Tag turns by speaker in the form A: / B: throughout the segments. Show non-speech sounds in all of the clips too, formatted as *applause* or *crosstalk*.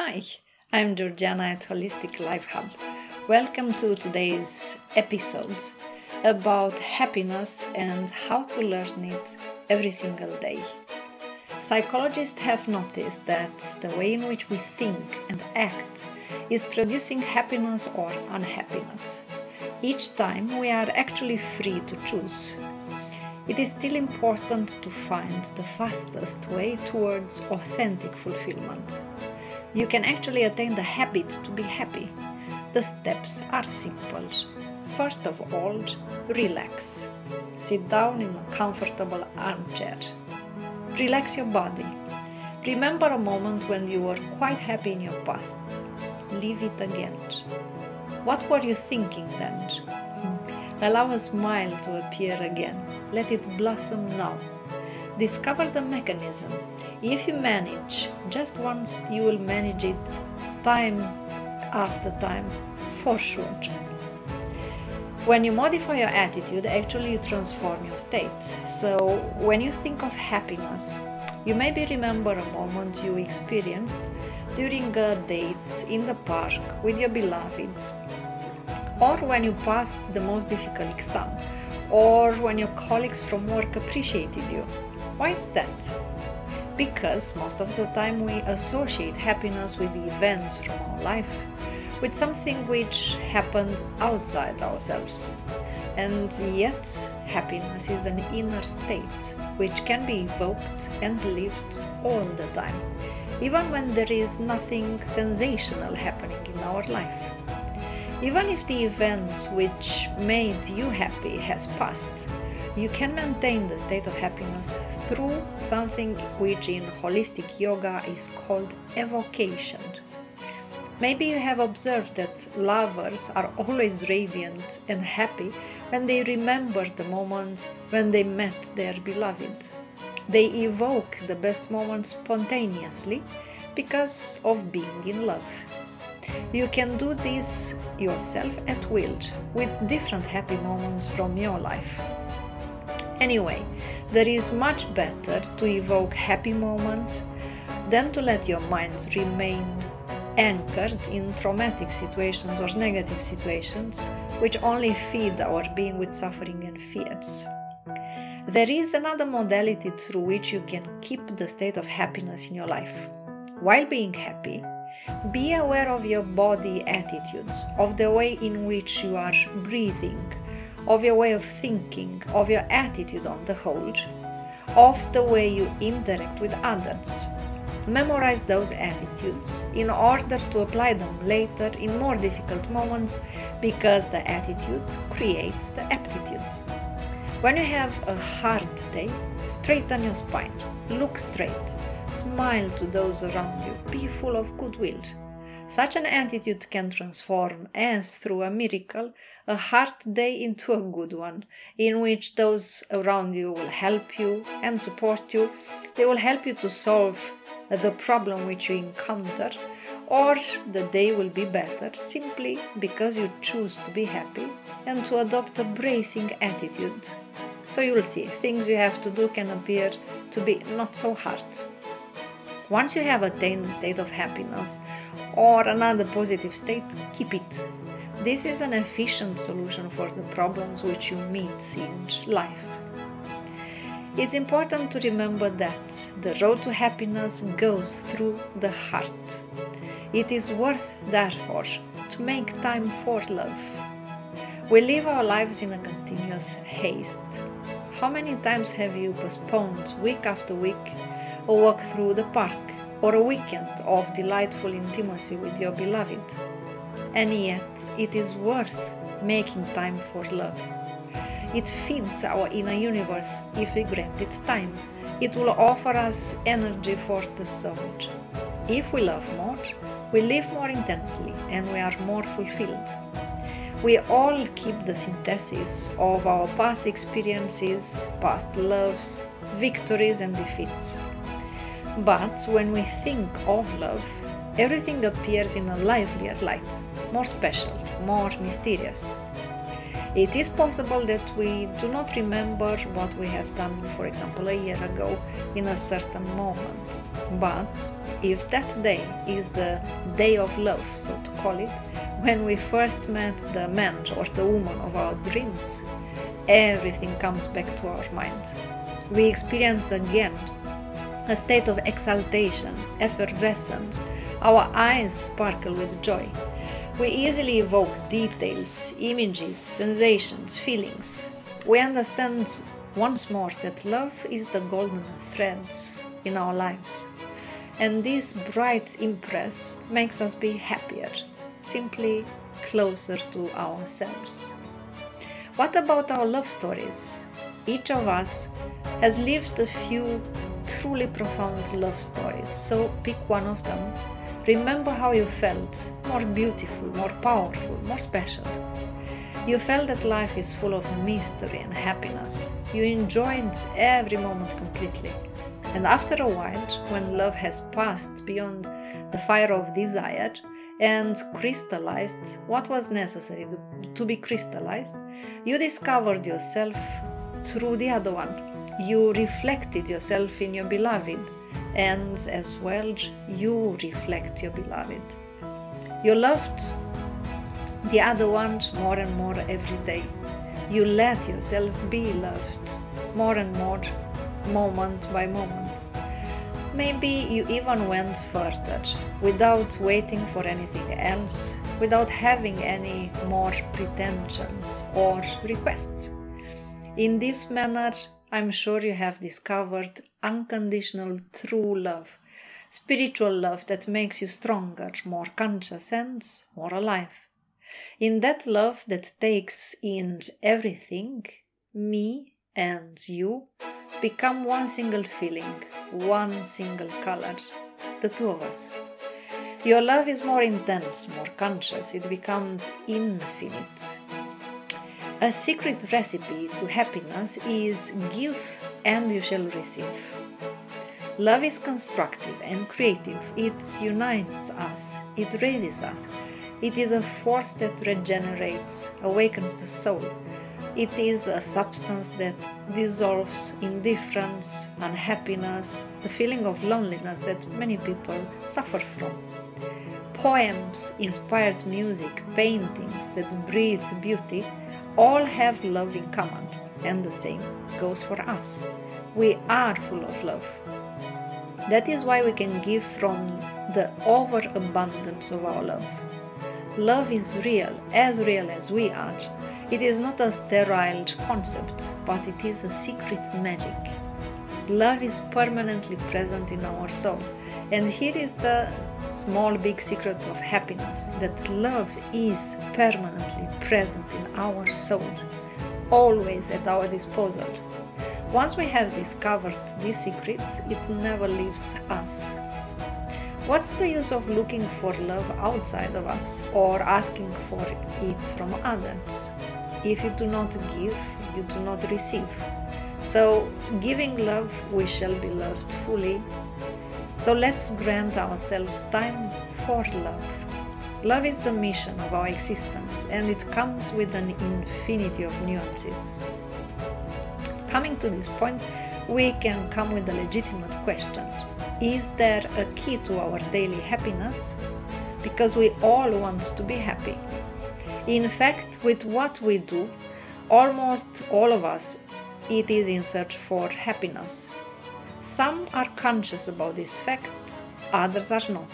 A: Hi, I'm Georgiana at Holistic Life Hub. Welcome to today's episode about happiness and how to learn it every single day. Psychologists have noticed that the way in which we think and act is producing happiness or unhappiness. Each time we are actually free to choose. It is still important to find the fastest way towards authentic fulfillment you can actually attain the habit to be happy. The steps are simple. First of all, relax. Sit down in a comfortable armchair. Relax your body. Remember a moment when you were quite happy in your past. Live it again. What were you thinking then? Hmm. Allow a smile to appear again. Let it blossom now. Discover the mechanism. If you manage just once, you will manage it time after time for sure. When you modify your attitude, actually you transform your state. So when you think of happiness, you maybe remember a moment you experienced during a date in the park with your beloved, or when you passed the most difficult exam, or when your colleagues from work appreciated you. Why is that? Because most of the time we associate happiness with the events from our life, with something which happened outside ourselves. And yet, happiness is an inner state which can be evoked and lived all the time, even when there is nothing sensational happening in our life. Even if the events which made you happy has passed, you can maintain the state of happiness through something which in holistic yoga is called evocation. Maybe you have observed that lovers are always radiant and happy when they remember the moments when they met their beloved. They evoke the best moments spontaneously because of being in love. You can do this yourself at will with different happy moments from your life. Anyway, there is much better to evoke happy moments than to let your minds remain anchored in traumatic situations or negative situations which only feed our being with suffering and fears. There is another modality through which you can keep the state of happiness in your life. While being happy, be aware of your body attitudes, of the way in which you are breathing, of your way of thinking, of your attitude on the whole, of the way you interact with others. Memorize those attitudes in order to apply them later in more difficult moments because the attitude creates the aptitude. When you have a hard day, straighten your spine, look straight, smile to those around you, be full of goodwill. Such an attitude can transform, as through a miracle, a hard day into a good one, in which those around you will help you and support you. They will help you to solve the problem which you encounter, or the day will be better simply because you choose to be happy and to adopt a bracing attitude. So you will see, things you have to do can appear to be not so hard. Once you have attained the state of happiness or another positive state, keep it. This is an efficient solution for the problems which you meet in life. It's important to remember that the road to happiness goes through the heart. It is worth, therefore, to make time for love. We live our lives in a continuous haste. How many times have you postponed week after week a walk through the park, or a weekend of delightful intimacy with your beloved. And yet, it is worth making time for love. It feeds our inner universe if we grant it time. It will offer us energy for the soul. If we love more, we live more intensely and we are more fulfilled. We all keep the synthesis of our past experiences, past loves, victories, and defeats. But when we think of love, everything appears in a livelier light, more special, more mysterious. It is possible that we do not remember what we have done, for example, a year ago in a certain moment. But if that day is the day of love, so to call it, when we first met the man or the woman of our dreams, everything comes back to our mind. We experience again a state of exaltation, effervescence. Our eyes sparkle with joy. We easily evoke details, images, sensations, feelings. We understand once more that love is the golden thread in our lives. And this bright impress makes us be happier, simply closer to ourselves. What about our love stories? Each of us has lived a few truly profound love stories, so pick one of them. Remember how you felt more beautiful, more powerful, more special. You felt that life is full of mystery and happiness. You enjoyed every moment completely. And after a while, when love has passed beyond the fire of desire and crystallized what was necessary to be crystallized, you discovered yourself through the other one. You reflected yourself in your beloved, and as well, you reflect your beloved. You loved the other one more and more every day. You let yourself be loved more and more moment by moment. Maybe you even went further without waiting for anything else, without having any more pretensions or requests. In this manner, I'm sure you have discovered unconditional true love, spiritual love that makes you stronger, more conscious, and more alive. In that love that takes in everything, me and you, become one single feeling, one single color, the two of us. Your love is more intense, more conscious, it becomes infinite. A secret recipe to happiness is give and you shall receive. Love is constructive and creative, it unites us, it raises us. It is a force that regenerates, awakens the soul, it is a substance that dissolves indifference, unhappiness, the feeling of loneliness that many people suffer from. Poems, inspired music, paintings that breathe beauty all have love in common, and the same goes for us. We are full of love. That is why we can give from the overabundance of our love. Love is real, as real as we are, it is not a sterile concept, but it is a secret magic. Love is permanently present in our soul. And here is the small big secret of happiness that love is permanently present in our soul, always at our disposal. Once we have discovered this secret, it never leaves us. What's the use of looking for love outside of us or asking for it from others? If you do not give, you do not receive. So, giving love, we shall be loved fully. So, let's grant ourselves time for love. Love is the mission of our existence and it comes with an infinity of nuances. Coming to this point, we can come with a legitimate question Is there a key to our daily happiness? Because we all want to be happy. In fact, with what we do, almost all of us, it is in search for happiness. Some are conscious about this fact, others are not.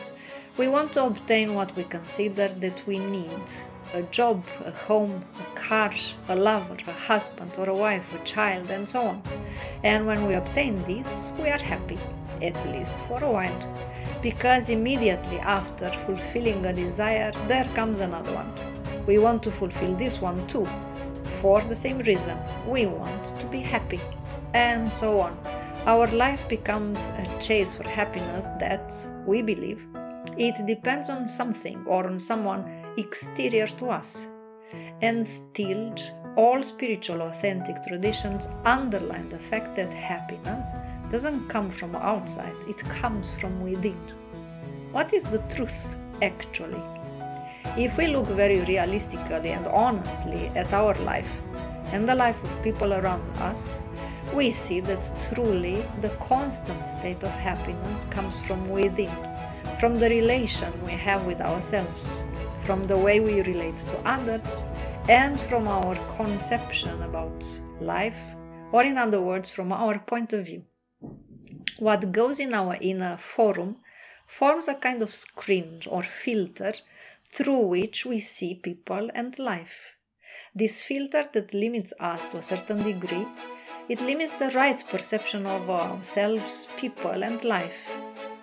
A: We want to obtain what we consider that we need a job, a home, a car, a lover, a husband or a wife, a child, and so on. And when we obtain this, we are happy, at least for a while, because immediately after fulfilling a desire, there comes another one we want to fulfill this one too. For the same reason, we want to be happy. And so on. Our life becomes a chase for happiness that, we believe, it depends on something or on someone exterior to us. And still, all spiritual authentic traditions underline the fact that happiness doesn't come from outside, it comes from within. What is the truth actually? If we look very realistically and honestly at our life and the life of people around us, we see that truly the constant state of happiness comes from within, from the relation we have with ourselves, from the way we relate to others, and from our conception about life, or in other words, from our point of view. What goes in our inner forum forms a kind of screen or filter through which we see people and life. This filter that limits us to a certain degree, it limits the right perception of um, ourselves, people, and life.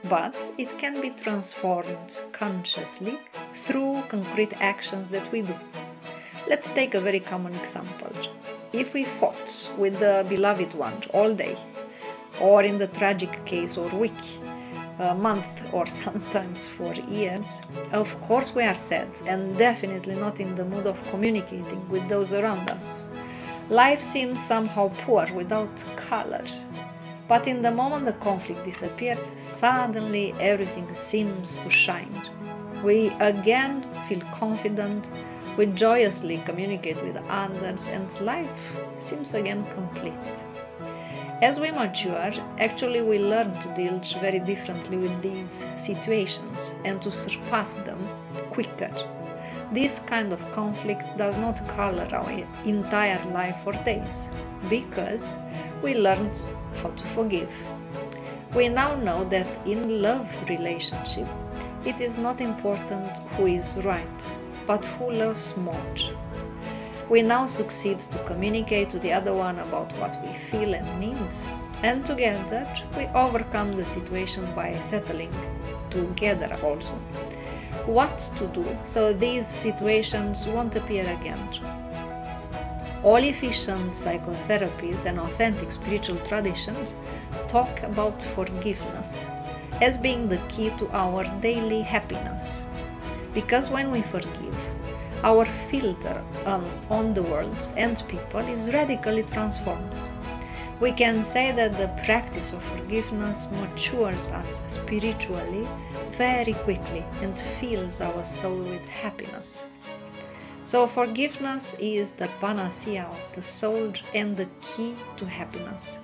A: But it can be transformed consciously through concrete actions that we do. Let's take a very common example. If we fought with the beloved one all day, or in the tragic case or week, a month or *laughs* sometimes for years, of course we are sad and definitely not in the mood of communicating with those around us. Life seems somehow poor without color. But in the moment the conflict disappears, suddenly everything seems to shine. We again feel confident, we joyously communicate with others, and life seems again complete. As we mature, actually, we learn to deal very differently with these situations and to surpass them quicker. This kind of conflict does not color our entire life for days because we learned how to forgive. We now know that in love relationship, it is not important who is right, but who loves more. We now succeed to communicate to the other one about what we feel and need, and together we overcome the situation by settling together also what to do so these situations won't appear again. All efficient psychotherapies and authentic spiritual traditions talk about forgiveness as being the key to our daily happiness. Because when we forgive, our filter on, on the world and people is radically transformed. We can say that the practice of forgiveness matures us spiritually very quickly and fills our soul with happiness. So, forgiveness is the panacea of the soul and the key to happiness.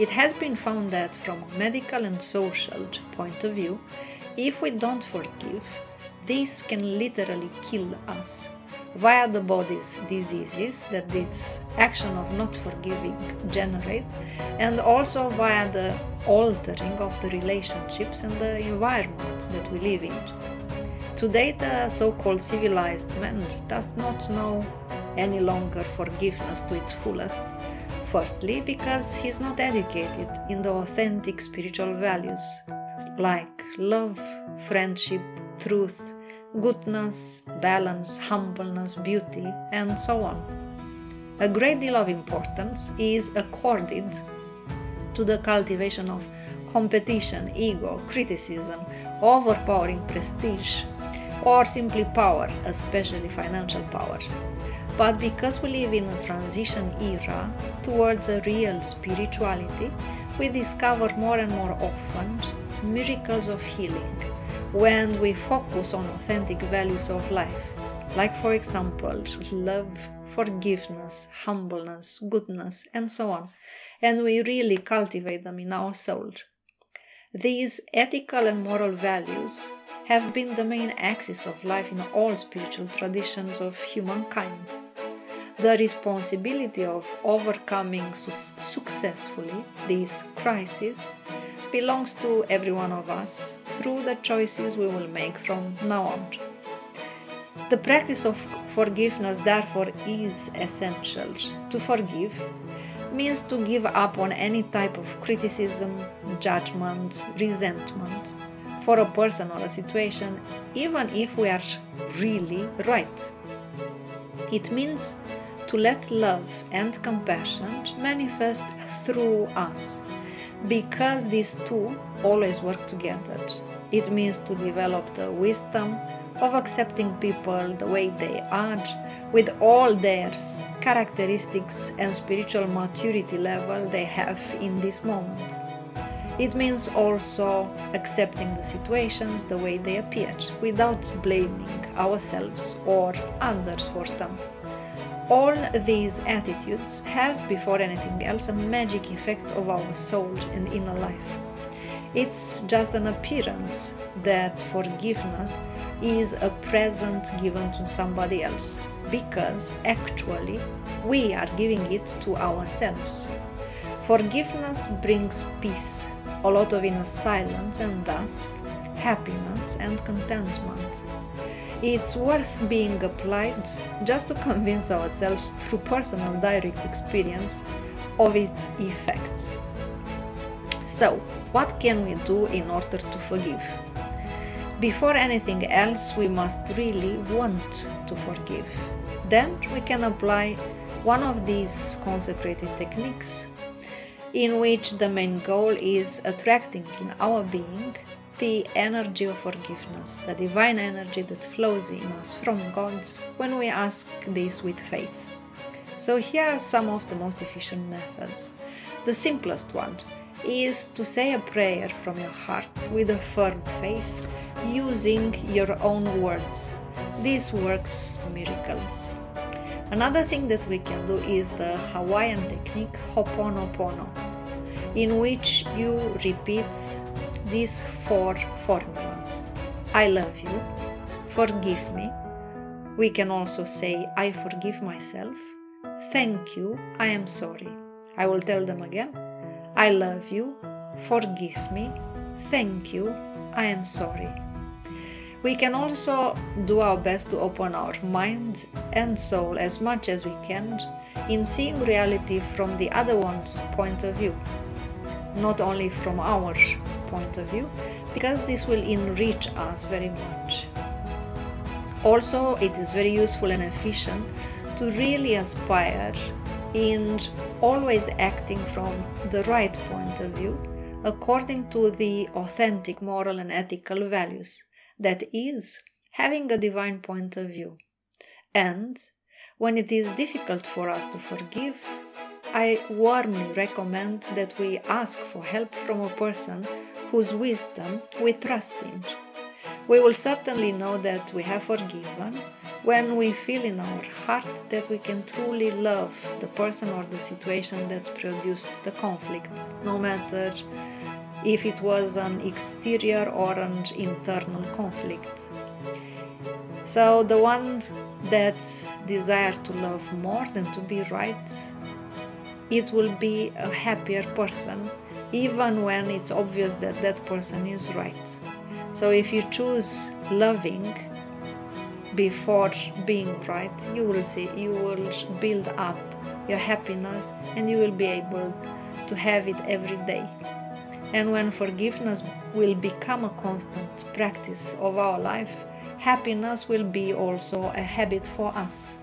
A: It has been found that, from a medical and social point of view, if we don't forgive, this can literally kill us via the body's diseases that this action of not forgiving generates, and also via the altering of the relationships and the environment that we live in. Today the so-called civilized man does not know any longer forgiveness to its fullest firstly because he's not educated in the authentic spiritual values like love friendship truth goodness, balance, humbleness, beauty, and so on. A great deal of importance is accorded to the cultivation of competition, ego, criticism, overpowering prestige, or simply power, especially financial power. But because we live in a transition era towards a real spirituality, we discover more and more often miracles of healing when we focus on authentic values of life, like, for example, love, forgiveness, humbleness, goodness, and so on, and we really cultivate them in our soul. These ethical and moral values have been the main axis of life in all spiritual traditions of humankind. The responsibility of overcoming su- successfully these crises belongs to every one of us through the choices we will make from now on. The practice of forgiveness, therefore, is essential. To forgive means to give up on any type of criticism, judgment, resentment for a person or a situation, even if we are really right. It means to let love and compassion manifest through us because these two always work together. It means to develop the wisdom of accepting people the way they are, with all their characteristics and spiritual maturity level they have in this moment. It means also accepting the situations the way they appear without blaming ourselves or others for them. All these attitudes have, before anything else, a magic effect of our soul and inner life. It's just an appearance that forgiveness is a present given to somebody else because actually we are giving it to ourselves. Forgiveness brings peace, a lot of inner silence, and thus happiness and contentment. It's worth being applied just to convince ourselves through personal direct experience of its effects. So, what can we do in order to forgive? Before anything else, we must really want to forgive. Then we can apply one of these consecrated techniques in which the main goal is attracting in our being the energy of forgiveness, the divine energy that flows in us from God when we ask this with faith. So, here are some of the most efficient methods. The simplest one is to say a prayer from your heart with a firm faith using your own words. This works miracles. Another thing that we can do is the Hawaiian technique Ho'oponopono, in which you repeat these four formulas. I love you, forgive me. We can also say I forgive myself, thank you, I am sorry. I will tell them again. I love you, forgive me, thank you, I am sorry. We can also do our best to open our mind and soul as much as we can in seeing reality from the other one's point of view, not only from our point of view, because this will enrich us very much. Also, it is very useful and efficient to really aspire in always acting from the right point of view according to the authentic moral and ethical values that is, having a divine point of view. And when it is difficult for us to forgive, I warmly recommend that we ask for help from a person whose wisdom we trust in. We will certainly know that we have forgiven when we feel in our heart that we can truly love the person or the situation that produced the conflict, no matter if it was an exterior or an internal conflict. So, the one that desire to love more than to be right, it will be a happier person, even when it's obvious that that person is right. So, if you choose loving before being right, you will see, you will build up your happiness and you will be able to have it every day. And when forgiveness will become a constant practice of our life, happiness will be also a habit for us.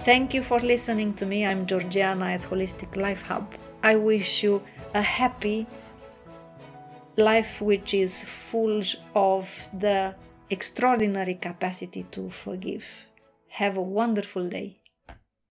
A: Thank you for listening to me. I'm Georgiana at Holistic Life Hub. I wish you a happy life which is full of the extraordinary capacity to forgive. Have a wonderful day.